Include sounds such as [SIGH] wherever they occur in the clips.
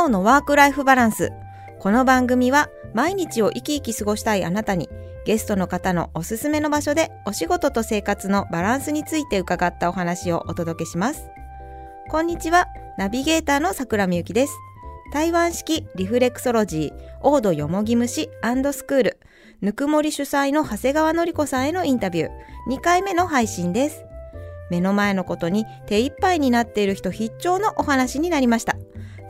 笑顔のワークライフバランス。この番組は毎日を生き生き過ごしたいあなたにゲストの方のおすすめの場所でお仕事と生活のバランスについて伺ったお話をお届けします。こんにちは。ナビゲーターの桜みゆきです。台湾式リフレクソロジー、オードよもぎ虫スクール、ぬくもり主催の長谷川のり子さんへのインタビュー、2回目の配信です。目の前のことに手一杯になっている人必聴のお話になりました。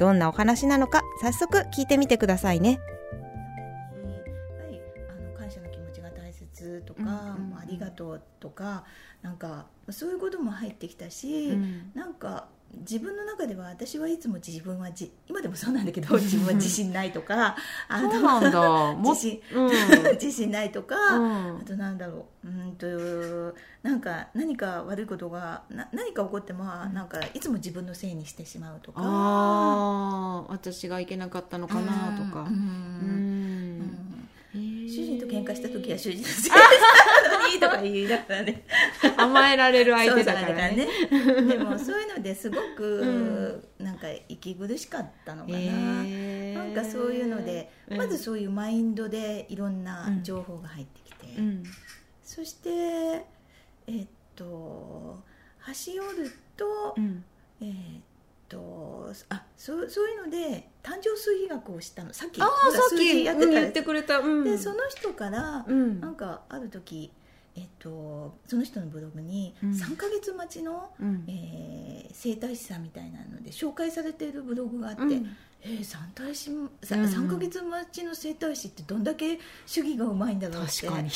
どんなお話なのか早速聞いてみてくださいね。やっぱりあの感謝の気持ちが大切とか、うんうんありがとうとかなんかそういうことも入ってきたし、うん。なんか自分の中では私はいつも自分はじ今でもそうなんだけど [LAUGHS] 自分は自信ないとかあそうなんだ。[LAUGHS] も自信うん。[LAUGHS] 自信ないとか、うんあとなんだろううんとなんか何か悪いことがな何か起こってもなんかいつも自分のせいにしてしまうとかああ、私がいけなかったのかなとかうん。主人と喧嘩した時は主人のせいなのにとか言いながらね。甘えられる相手だからね。ね。でもそういうのですごく、なんか息苦しかったのかな、へー。なんかそういうので、うん。まずそういうマインドでいろんな情報が入ってきて、うん。そしてえっと端折ると、うん。えっとあそうそういうので誕生数比学をしたの。さっきあさっきやってた。うん言ってくれた。うん。でその人から、うん。なんかある時、えっと、その人のブログにうん。3ヶ月待ちの、うん。えー整体師さんみたいなので紹介されているブログがあって、うんえー、三体師さうんうん。3ヶ月待ちの整体師ってどんだけ主義がうまいんだろうって。確かに。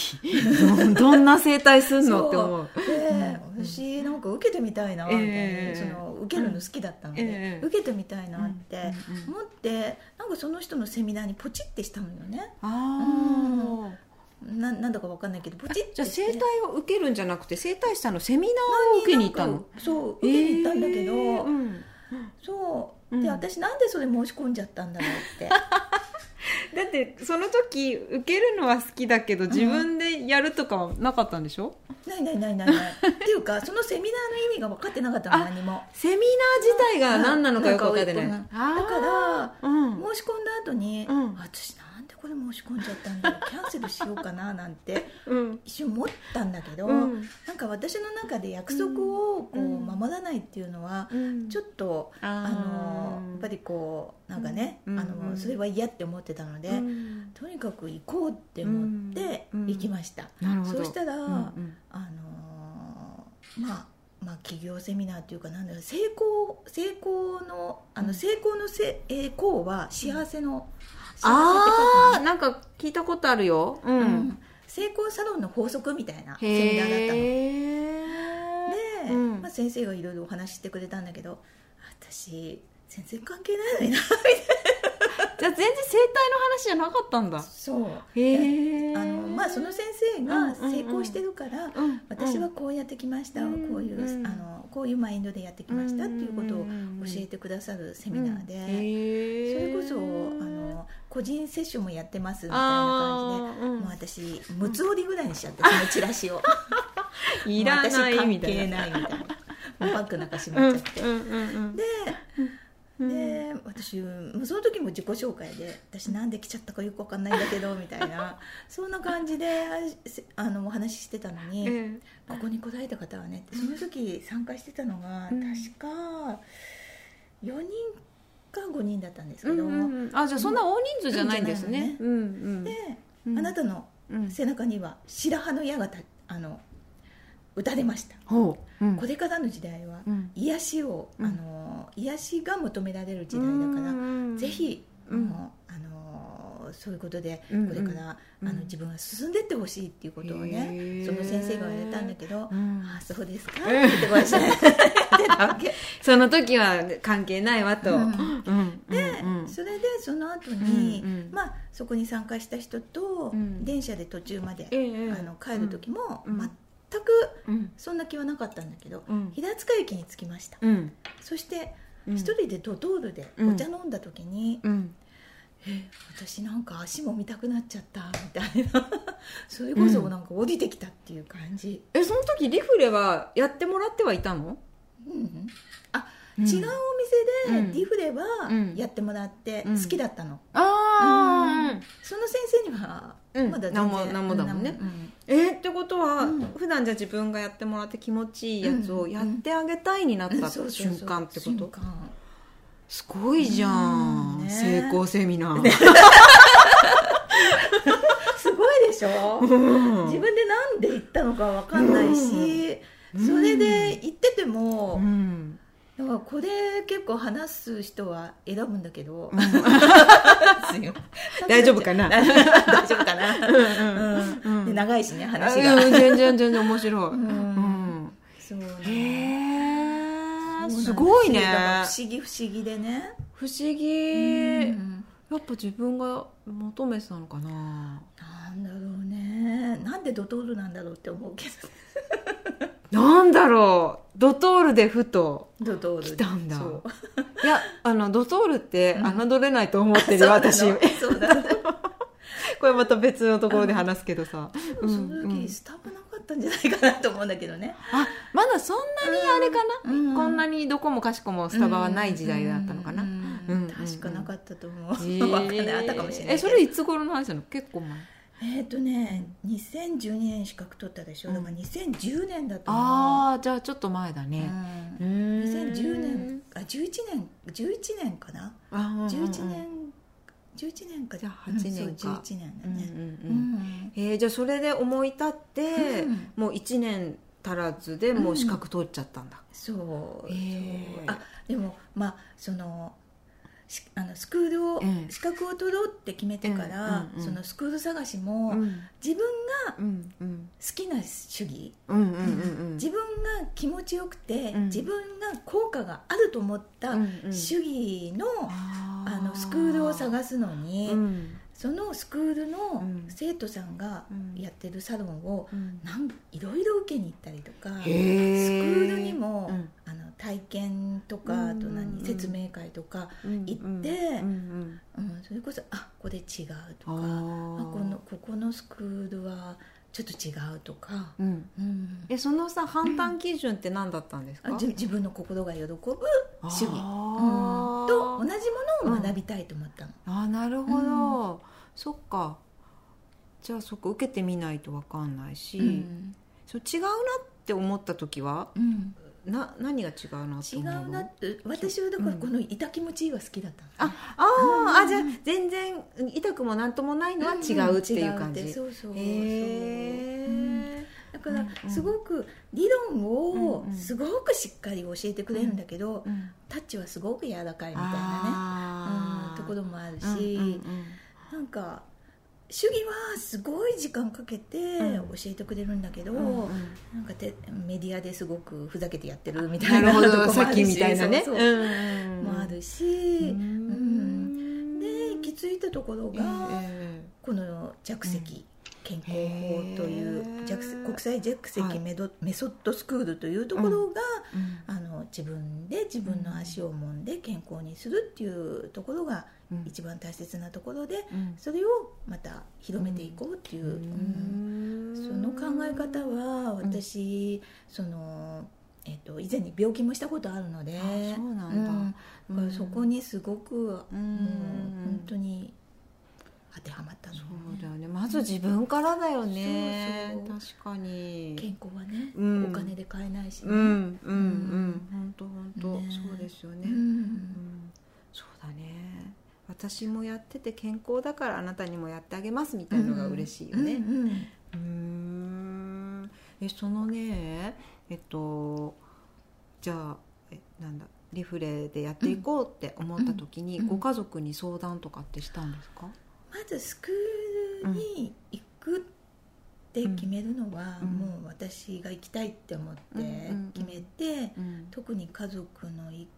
ど [LAUGHS] どんな整体すんの？って思う。で私なんか受けてみたいなみたいな、ええその受けるの好きだったので、ええ。受けてみたいなって思ってなんかその人のセミナーにポチってしたのよね。あななんだかわかんないけどポチってじゃあ整体を受けるんじゃなくて整体師さんのセミナーを受けに行ったの？そう受けに行ったんだけど、えーうん。そう。で、うん。私なんでそれ申し込んじゃったんだろうって。[LAUGHS] だってその時受けるのは好きだけど自分でやるとかはなかったんでしょ、ないないないないない。っていうかそのセミナーの意味が分かってなかったのあ何も。セミナー自体が何なのかよく分かってない、だからうん。申し込んだ後に、うん。私なんでこれ申し込んじゃったんだろう。[LAUGHS] キャンセルしようかななんてうん。一瞬思ったんだけど、うん。なんか私の中で約束をこううん。守らないっていうのは、うん。ちょっとああのーやっぱりこうなんかね、うん。あのそれは嫌って思ってたので、うん。とにかく行こうって思ってうん。行きました、そうしたら、うんうん。あのまあまあ企業セミナーっていうかなんだろう成功成功のあのうん。成功のせ、えー功は幸せの、ああなんか聞いたことあるよ。ううん。成功サロンの法則みたいなセミナーだったの。で、うん。まあ、先生がいろいろお話ししてくれたんだけど私全然関係ないのになじゃあ全然生態の話じゃなかったんだ。そう。へえあのまあ、その先生が成功してるから、うん私はこうやってきました、うんこういう、うんあのこういうマインドでやってきましたっていうことを教えてくださるセミナーで、それこそあの個人セッションもやってますみたいな感じで、もう私六つ折りぐらいにしちゃってそのチラシを。[LAUGHS] いらないみたいな。私関係ないみたいな。もうバッグなんかしまっちゃって、うんうんうん。でで私もうその時も自己紹介で私なんで来ちゃったかよくわかんないんだけどみたいな。[LAUGHS] そんな感じでせあのお話ししてたのに、えここに答えた方はねその時参加してたのが、うん。確か4人か5人だったんですえけど、うんうんうん。あじゃあそんな大人数じゃないんですね。ううんうん。で、うん。あなたのうん背中には白羽の矢がたあの打たれました、ほう。うん。これからの時代は、うん。癒しを、うん。あの癒しが求められる時代だから、うん。ぜひ、うん。もうあのそういうことでうんこれから、うん。あの自分が進んでってほしいっていうことをね、その先生が言われたんだけど、うん。ああそうですか？って言ってごめんなさその時は関係ないわと。で、それでその後に、うんうん。まあ、そこに参加した人と、うん。電車で途中まで、ええ。あの帰る時も、うん。全くうん。そんな気はなかったんだけど、うん。平塚駅に着きました、うん。そしてうん。一人でドトールでお茶飲んだ時に、うん。え私なんか足も見たくなっちゃったみたいな。[LAUGHS] それこそなんか降りてきたっていう感じ、えその時リフレはやってもらってはいたの？うんあ違うお店でリフレはやってもらって好きだったの、ああ、その先生にはまだ全然。何も何もだもんね、え？ー、ってことは、うん、普段じゃ自分がやってもらって気持ちいいやつをやってあげたいになった瞬間ってこと？すごいじゃん、ね、成功セミナー。[LAUGHS] すごいでしょ、うん、自分で何で行ったのか分かんないし、うん、それで行ってても、うんだからこれ結構話す人は選ぶんだけど、[LAUGHS] 大丈夫かな？[LAUGHS] 大丈夫かな、で長いしね話が、全然全然面白い、うん。そうね。すごいね。不思議不思議でね。不思議、やっぱ自分が求めてたのかな？なんだろうね。なんでドトールなんだろうって思うけどなんだろう。ドトールでふと来たんだ。いやあのドトールって侮れないと思ってる、うん、私。そうだこれまた別のところで話すけどさ。その時スタバなかったんじゃないかなと思うんだけどね。あまだそんなにあれかな、うん、こんなにどこもかしこもスタバはない時代だったのかな、うん確かなかったと思う、えー、分かんない。あったかもしれないえそれいつ頃の話なの？結構前えっ、ー、とね2012年資格取ったでしょ、うん、だから2010年だと思う。ああじゃあちょっと前だね、うん、2010年あ11年11年かな？あ11年11年か。じゃあ8年か、うん、11年だね、うんうんうん。えー、じゃあそれで思い立って、うん、もう1年足らずでもう資格取っちゃったんだ、そう、えー、あでもまあそのあのスクールを、資格を取ろうって決めてから、そのスクール探しも、自分が好きな主義、自分が気持ちよくて、自分が効果があると思った主義の,、あのスクールを探すのに、そのスクールの生徒さんがやってるサロンをなんいろいろ受けに行ったりとか、スクールにも、体験とかあと何説明会とか行って、うんそれこそあこれ違うとかあこのここのスクールはちょっと違うとか、うん。うん、えそのさ判断基準って何だったんですか、うん、自分の心が喜ぶ主義、うん、と同じものを学びたいと思ったの、あなるほど、そっか。じゃあそこ受けてみないと分かんないし、そう違うなって思った時は、な何が違うな違うなって私はだからこの痛気持ちいいは好きだった、うん、ああ、うん、あじゃあ全然痛くもなんともないのは違うっていう感じ、うん、そうそうそう、えだからすごく理論をすごくしっかり教えてくれるんだけど、タッチはすごく柔らかいみたいなね、うん、ところもあるし、うんうんうん、なんか主義はすごい時間かけて教えてくれるんだけど、うんうん、なんかてメディアですごくふざけてやってるみたいなとこもあるしみたいなね。そうそう、う。ん、もあるし、うん、で行き着いたところが、えー、この着席、健康法という国際弱石メド、はい、メソッドスクールというところが、うん、あの自分で自分の足を揉んで健康にするっていうところが一番大切なところで、うん、それをまた広めていこうっていう、うん、その考え方は私、その。えーと、以前に病気もしたことあるのでそうなんだ、うん、そこにすごく、うん、本当に当てはまったの、ね、そうだよね。まず自分からだよね。確かに。健康はね、うん、お金で買えないしね。うんうんうん。本当本当そうですよね、うん、そうだね。私もやってて健康だからあなたにもやってあげますみたいのが嬉しいよね。うんえそのねえっとじゃあえなんだリフレでやっていこうって思った時に、ご家族に相談とかってしたんですか、まずスクールに行くって決めるのは、もう私が行きたいって思って決めて、特に家族の意見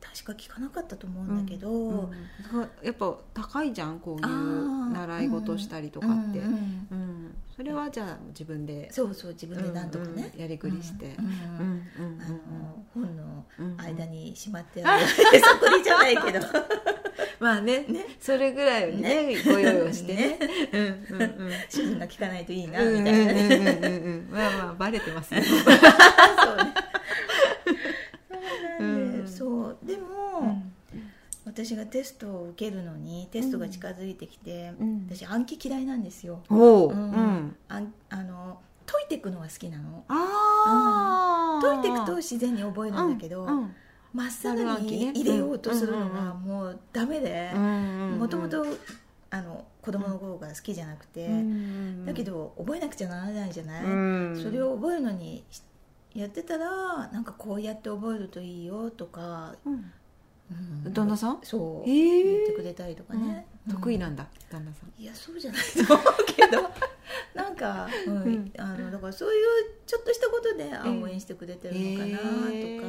確か聞かなかったと思うんだけど、やっぱ高いじゃんこういう習い事したりとかって、うんそれはじゃあ自分でそうそう自分で何とかね、やりくりして。本の間にしまってあるへそくりじゃないけどまあねね。それぐらいねね。ご用意をしてね。主人が聞かないといいなみたいなね。まあまあバレてますね [LAUGHS] そうね。そう私がテストを受けるのにテストが近づいてきて、私暗記嫌いなんですよ、おうん。ああの解いていくのが好きなの。あ解いていくと自然に覚えるんだけど、まっさらに入れようとするのがもうダメでもともとあの子供の頃から好きじゃなくて、だけど覚えなくちゃならないじゃない、それを覚えるのにやってたらなんかこうやって覚えるといいよとか、うん、旦那さん？そう、えー、言ってくれたりとかね、うん、得意なんだ旦那さん。いやそうじゃないと思うけど。[LAUGHS] なんか、うん、あのだからそういうちょっとしたことで、あ応援してくれてるのかなとか、え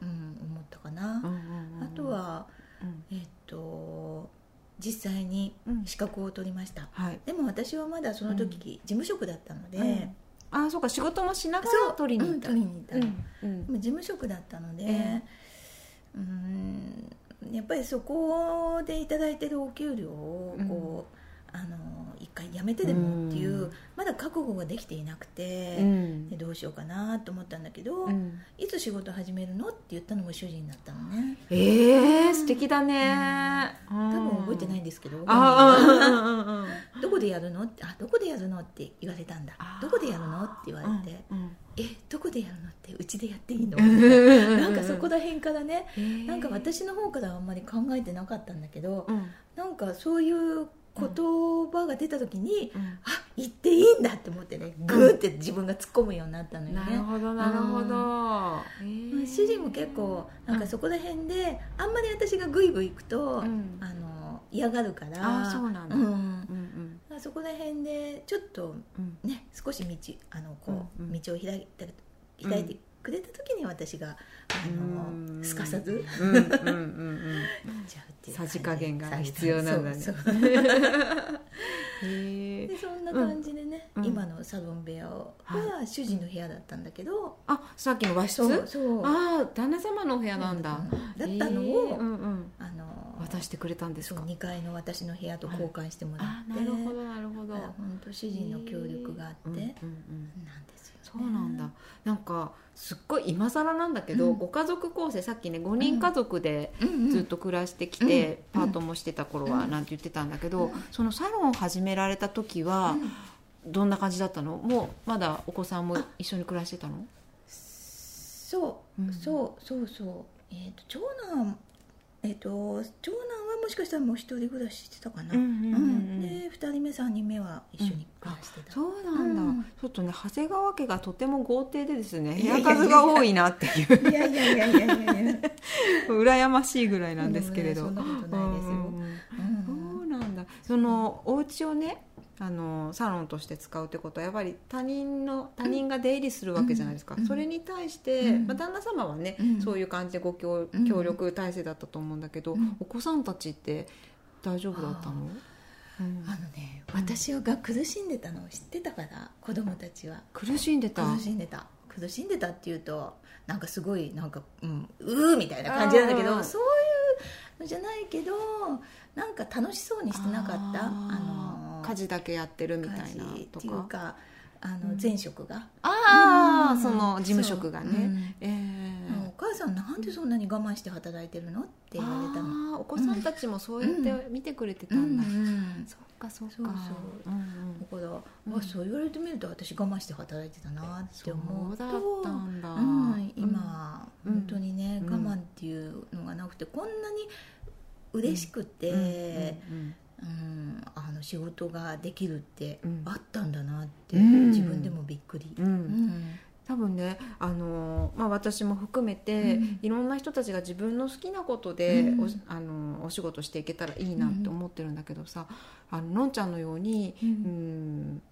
ー、うん、思ったかな、あとは、えっと実際に資格を取りました、はい、でも私はまだその時、事務職だったので、あそうか仕事もしながら取りに行った、取りに行ったの、うん事務職だったので、えー、うんやっぱりそこで頂いてるお給料をこう、あの一回やめてでもっていう、うん、まだ覚悟ができていなくて、うん、でどうしようかなと思ったんだけど、うん、いつ仕事始めるの？って言ったのも主人だったのね。ええー、素敵だね、多分覚えてないんですけどどこでやるの？ってあどこでやるのって言われたんだ。どこでやるのって言われて、えどこでやるのってうちでやっていいの？なんかそこら辺からね、なんか私の方からあんまり考えてなかったんだけど、うん、なんかそういう言葉が出た時に、うん、あ言っていいんだって思ってねグーって自分が突っ込むようになったのよね、なるほどなるほど、主人も結構なんかそこら辺であんまり私がグイグイ行くと、あの嫌がるからあそうなんだ、うん。うんうん、そこら辺でちょっとね、少し道あのこう、道を開いた開いてくれた時に私があのすかさずうんうんうんうん [LAUGHS] さじ加減が必要なんだね。でそんな感じでね、うん、今のサロン部屋は主人の部屋だったんだけど、あさっきの和室？そうそう。ああ旦那様のお部屋なんだ。だったのを、うんうん、あの渡してくれたんですか？2階の私の部屋と交換してもらって、なるほどなるほど。本当主人の協力があって、うんうんうん、なんですよ、ね、そうなんだ。なんかすっごい今更なんだけど、うん、ご家族構成さっきね5人家族でずっと暮らしてきて、うん、パートもしてた頃はなんて言ってたんだけど、うん、そのサロンを始められた時はどんな感じだったの？もうまだお子さんも一緒に暮らしてたの？そう、そうそうそう。えーと長男えっと、長男はもしかしたらもう一人暮らししてたかな、うんうんうんうん、で2人目3人目は一緒に暮らしてた、うん、そうなんだ、うん、ちょっとね長谷川家がとても豪邸でですね部屋数が多いなっていう。いやいやいやいやいやいや羨ましいぐらいなんですけれど、そんなことないですよ、そうなんだ。そのお家をねあのサロンとして使うってことはやっぱり他人の他人が出入りするわけじゃないですか、うん、それに対して、うん、まあ、旦那様はね、うん、そういう感じでご協協力体制だったと思うんだけど、お子さんたちって大丈夫だったの？あのね、私が苦しんでたのを知ってたから子供たちは。苦しんでた？苦しんでた。苦しんでたっていうとなんかすごいなんか、うん、うーみたいな感じなんだけどそういうのじゃないけどなんか楽しそうにしてなかった？あの家事だけやってるみたいなとか。あの前職が、ああ、その事務職がね、ええ。お母さんなんでそんなに我慢して働いてるのって言われたの。お子さんたちもそうやって見てくれてたんだ、そっかそっか。そうそう、だから、あそう言われてみると私我慢して働いてたなって思うとそうだったんだ、今、本当にね我慢っていうのがなくてこんなに嬉しくて、うん、あの仕事ができるってあったんだなって、うん、自分でもびっくり。うん。多分ねあの、まあ、私も含めて、うん、いろんな人たちが自分の好きなことで、うん、おあのお仕事していけたらいいなって思ってるんだけどさ、うん、あののんちゃんのように、うん、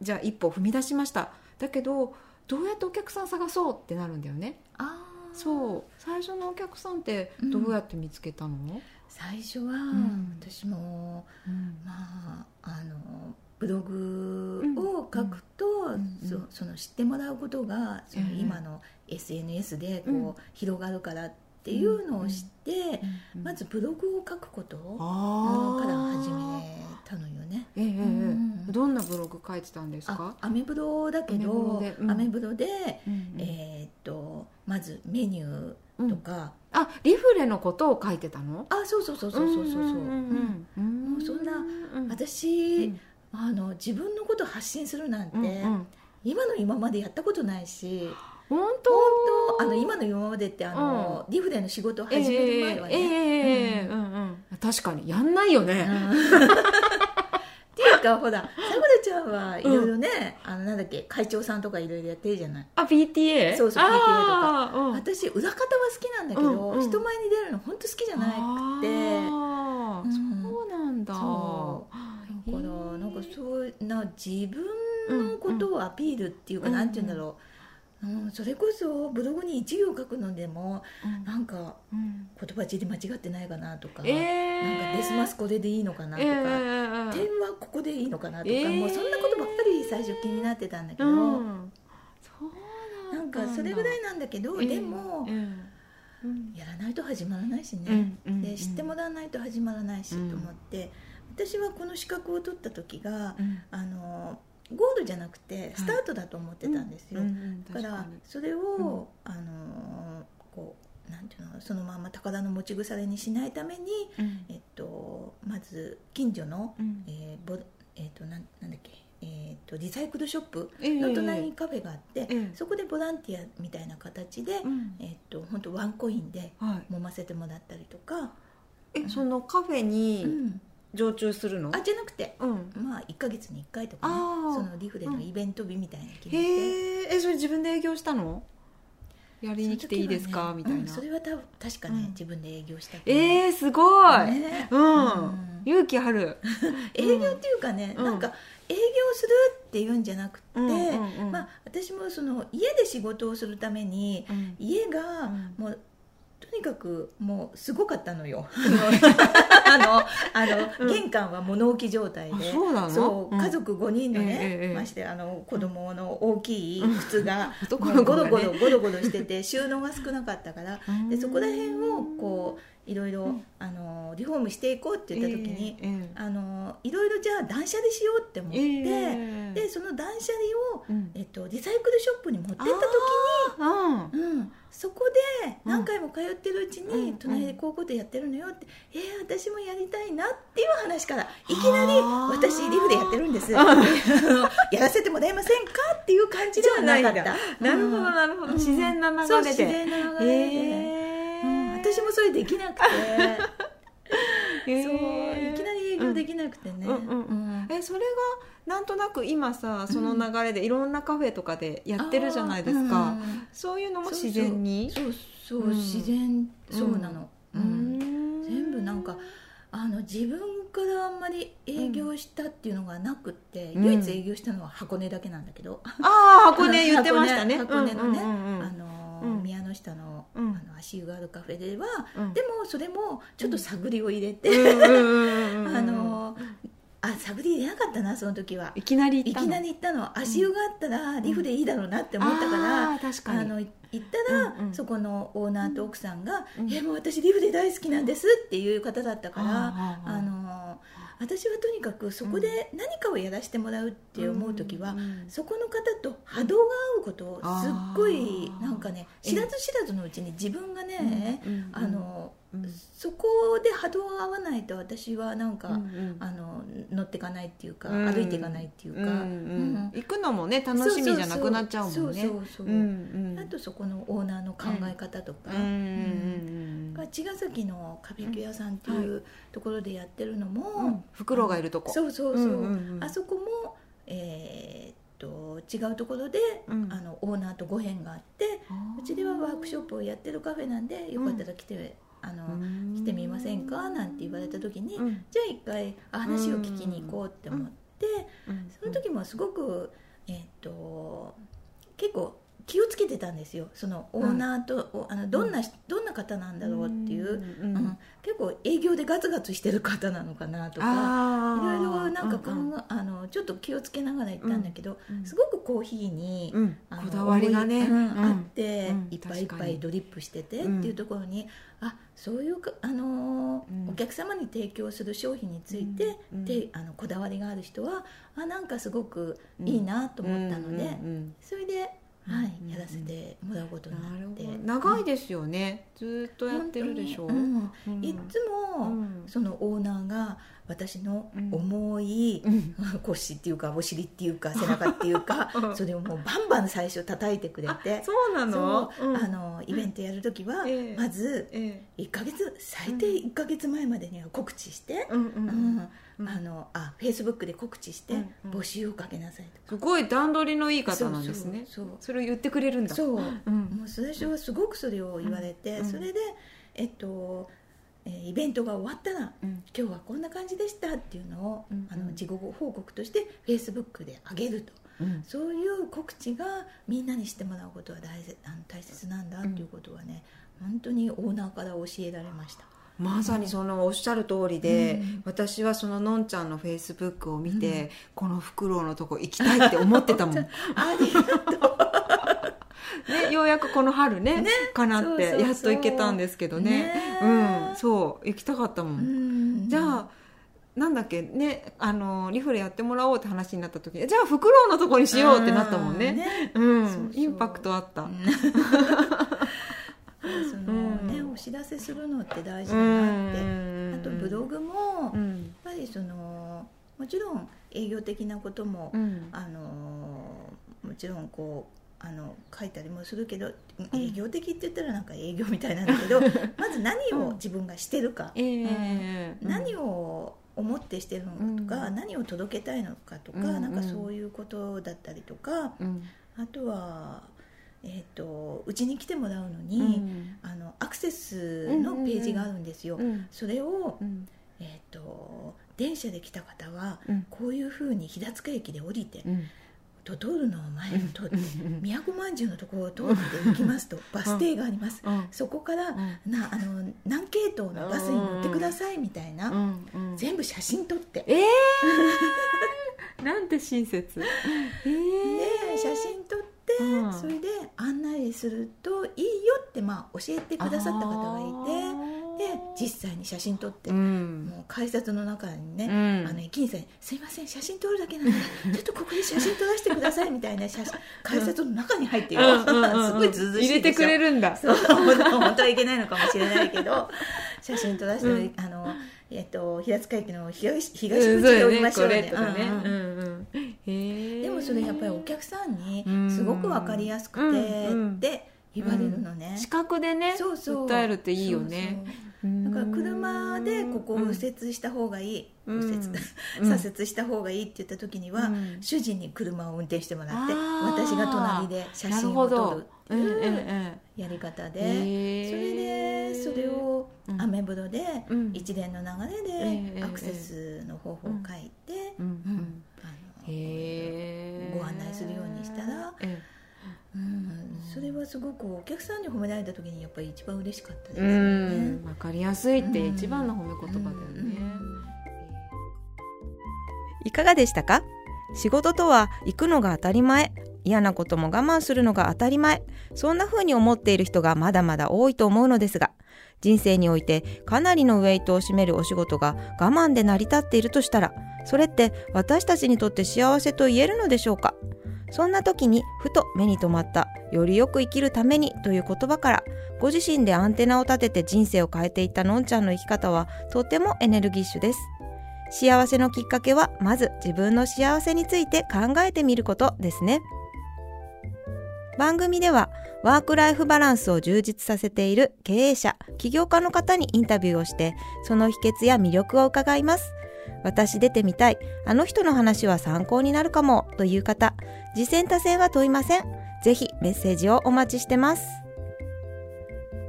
じゃあ一歩踏み出しました。だけどどうやってお客さん探そうってなるんだよね。あそう。最初のお客さんってどうやって見つけたの、最初は、私も、まああのブログを書くと、そその知ってもらうことがその今の SNS でこう広がるからっていうのを知って、まずブログを書くことから始めたのよね。ええどんなブログ書いてたんですか？アメブロだけどアメブロで,、えっとまずメニューとか、あリフレのことを書いてたの？あそうそうそうそうそうそうそう。うんうんもうそんなうん。私、うん。あの自分のこと発信するなんて、うんうん。今の今までやったことないし。本本当？当あの今の今までってあの、リフレの仕事を始める前はね、ええええうんうんうん。確かに。やんないよね、[LAUGHS] かほらさくらちゃんはいろいろね、あのなんだっけ会長さんとかいろいろやってるじゃない。あ PTA? そうそう PTA とか。うん。私裏方は好きなんだけど、うんうん。人前に出るの本当好きじゃなくて。あー。うん。そうなんだ。そう。だからなんかそうな自分のことをアピールっていうか、なんて言うんだろう、うん、それこそブログに一行書くのでもなんかうん。言葉尻間違ってないかなとか、えー。なんかデスマスこれでいいのかなとか、えー点はここでいいのかなとか、えー。もうそんなことばっかり最初気になってたんだけど、うん。そうなんかそれぐらいなんだけど、えーでも、うん。やらないと始まらないしね、で知ってもらわないと始まらないし、うんと思って私はこの資格を取った時が、うん。あのゴールじゃなくてスタートだと思ってたんですよ、うんうんだからそれを、あのこうなんていうのそのまま宝の持ち腐れにしないために、うん。えっと、まず近所の、うん。えーボえっとなんなんだっけえっとリサイクルショップええの隣にカフェがあって、ええ。そこでボランティアみたいな形で、うん。えっと本当ワンコインではい。揉ませてもらったりとか、えそのカフェうにん、常駐するの？あじゃなくて。うんまあ1か月に1回とかねそのリフレのイベント日みたいなの決へめて、ええそれ自分で営業したの？やりに来ていいですか、ねみたいな、うんそれは多分確かね、うん。自分で営業したえー、すごい、ね。うん、うん。勇気ある。[LAUGHS] 営業っていうかね、うん。なんか営業するっていうんじゃなくて、うんうんうん。まあ、私もその家で仕事をするためにうん。家がうん。もうとにかくもうすごかったのよ。[LAUGHS] あのあの、うん。玄関は物置状態で。あそう家族5人のね、ましてあの子供の大きい靴が [LAUGHS] ゴロゴロゴロゴロしてて収納が少なかったから。うんでそこら辺をこういろいろうん。あのリフォームしていこうって言った時に、ええあのいろいろじゃあ断捨離しようって思って、ええ。でその断捨離を、うん。えっと、リサイクルショップに持ってった時に、うん、そこで何回も通ってるうちに、うん。隣でこういうことやってるのよって、えー、私もやりたいなっていう話からいきなり私リフでやってるんです。[LAUGHS] やらせてもらえませんかっていう感じではなかった。なるほどうんなるほど、うん。自然な流れで。そう自然な流れで、えーうん私もそれできなくて。え [LAUGHS] そうー。いきなり営業できなくてね、うん。うんうんうん。えそれがなんとなく今さその流れでいろんなカフェとかでやってるじゃないですか、うんそういうのも自然に？そうそう。自然そうなの、ううん。ん。全部なんかあの自分からあんまり営業したっていうのがなくって、うん。唯一営業したのは箱根だけなんだけど、ああ箱根言ってましたね。[LAUGHS] 箱根のね、あのうん。宮の下の,、うん。あの足湯があるカフェでは、うん。でもそれもちょっと探りを入れて、あのあ探り入れなかったなその時はいきなり行いったのきなり行ったの足湯があったらリフでいいだろうなって思ったから、あー確かにあのい行ったら、うんうんそこのオーナーと奥さんが「うんえもう私リフで大好きなんです」っていう方だったから、あの私はとにかくそこで何かをやらせてもらうって思う時は、うんそこの方と波動が合うことをすっごいなんかね知らず知らずのうちに自分がね、あのうんそこで波動が合わないと私はなんか、うんうん。あの乗っていかないっていうか、うん。歩いていかないっていうか、うんうん。行くのもね楽しみじゃなくなっちゃうもんね。そうそうそう、うんうん。あとそこのオーナーの考え方とか、茅ヶ崎の壁木屋さんっていうところでやってるのも、うん。袋がいるとこ。そうそうそう、うんうんうん。あそこもえーっと違うところで、うん。あのオーナーとご縁があってうちではワークショップをやってるカフェなんでよかったら来て、あの来てみませんか？なんて言われた時に、うん。じゃあ一回あ話を聞きに行こうって思って、うん。その時もすごく、えーっと結構気をつけてたんですよ。そのオーナーと、おあのどんな、どんな方なんだろうっていう、うんうん結構営業でガツガツしてる方なのかなとかいろいろなんかうんうん。あのちょっと気をつけながら行ったんだけど、うんすごくコーヒーに、こだわりがね。あって、うん。いっぱいいっぱいドリップしてて、うんっていうところにあそういうか、あのーうん。お客様に提供する商品について、うんであのこだわりがある人はあなんかすごくいいなと思ったので、うんうん。それではい、やらせてもらうことになって。長いですよね、ずっとやってるでしょ。う、うん。いつも、そのオーナーが私の重い、腰っていうかお尻っていうか背中っていうか [LAUGHS] それをもうバンバン最初叩いてくれてそうなの？あのイベントやる時は、まず1か月最低1か月前までには告知して、うんあのあフェイスブックで告知して募集をかけなさいとすごい段取りのいい方なんですね。そうそれを言ってくれるんだ。そう、うん、もう最初はすごくそれを言われて、それでえっとイベントが終わったら、うん、今日はこんな感じでしたっていうのを、うん、あの事後報告としてフェイスブックで上げると、うん、そういう告知がみんなにしてもらうことは大あの大切なんだっていうことはね、本当にオーナーから教えられました。まさにそのおっしゃる通りで、うん、私はそののんちゃんのフェイスブックを見て、うん、このフクロウのとこ行きたいって思ってたもん。[LAUGHS] ありがとう。[LAUGHS] ね、ようやくこの春ねね。かなってやっと行けたんですけどね。うんそう行きたかったもん。じゃあなんだっけねあのリフレやってもらおうって話になった時じゃあフクロウのとこにしようってなったもんね、ね、うん。インパクトあった、[LAUGHS] そのね、お知らせするのって大事だなって。あとブログも、やっぱりそのもちろん営業的なことも、あのもちろんこうあの書いたりもするけど営業的って言ったらなんか営業みたいなんだけど [LAUGHS] まず何を自分がしてるか、うん、何を思ってしてるのかとか、うん、何を届けたいのかとか、うんうん、なんかそういうことだったりとか、うん、あとはえーと、うちに来てもらうのに、うん、あのアクセスのページがあるんですよ、うんうん、それを、えーと、電車で来た方は、こういうふうに平塚駅で降りて、と通るのを前を通って宮古まんじゅうのところを通って行きますとバス停があります、そこからなあの何系統のバスに乗ってくださいみたいな、全部写真撮ってええー、なんて親切、えー、で写真撮って、それで案内するといいよってまあ教えてくださった方がいてで実際に写真撮って、うん、もう改札の中にね、うん、あの駅員さんに「すいません写真撮るだけなので [LAUGHS] ちょっとここで写真撮らせてください」みたいな写真改札の中に入ってる、うん、すごいずずしい入れてくれるんだ。そう。本当はいけないのかもしれないけど写真撮らせて、あのえっと、平塚駅の東東口で降りましょうね。でもそれやっぱりお客さんにすごく分かりやすくて、で言われるのね、視覚でねそうそう。訴えるっていいよねだから車でここを右折した方がいい、右折、[LAUGHS] 左折した方がいいって言った時には、主人に車を運転してもらって私が隣で写真を撮るっていうやり方で、それでそれをアメブロで一連の流れでアクセスの方法を書いて、ご案内するようにしたら、うん、それはすごくお客さんに褒められた時にやっぱり一番嬉しかったですね。わかりやすいって一番の褒め言葉だよね。いかがでしたか？仕事とは行くのが当たり前。嫌なことも我慢するのが当たり前。そんな風に思っている人がまだまだ多いと思うのですが人生においてかなりのウェイトを占めるお仕事が我慢で成り立っているとしたらそれって私たちにとって幸せと言えるのでしょうか？そんな時にふと目に留まったよりよく生きるためにという言葉からご自身でアンテナを立てて人生を変えていったのんちゃんの生き方はとてもエネルギッシュです。幸せのきっかけはまず自分の幸せについて考えてみることですね。番組ではワークライフバランスを充実させている経営者起業家の方にインタビューをしてその秘訣や魅力を伺います。私出てみたい、あの人の話は参考になるかもという方、次戦多戦は問いません。ぜひメッセージをお待ちしてます。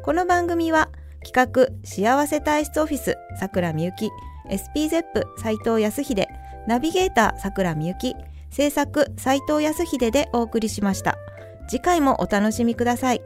この番組は企画幸せ体質オフィスさくらみゆき SPZEP 斉藤康秀ナビゲーターさくらみゆき制作斉藤康秀でお送りしました。次回もお楽しみください。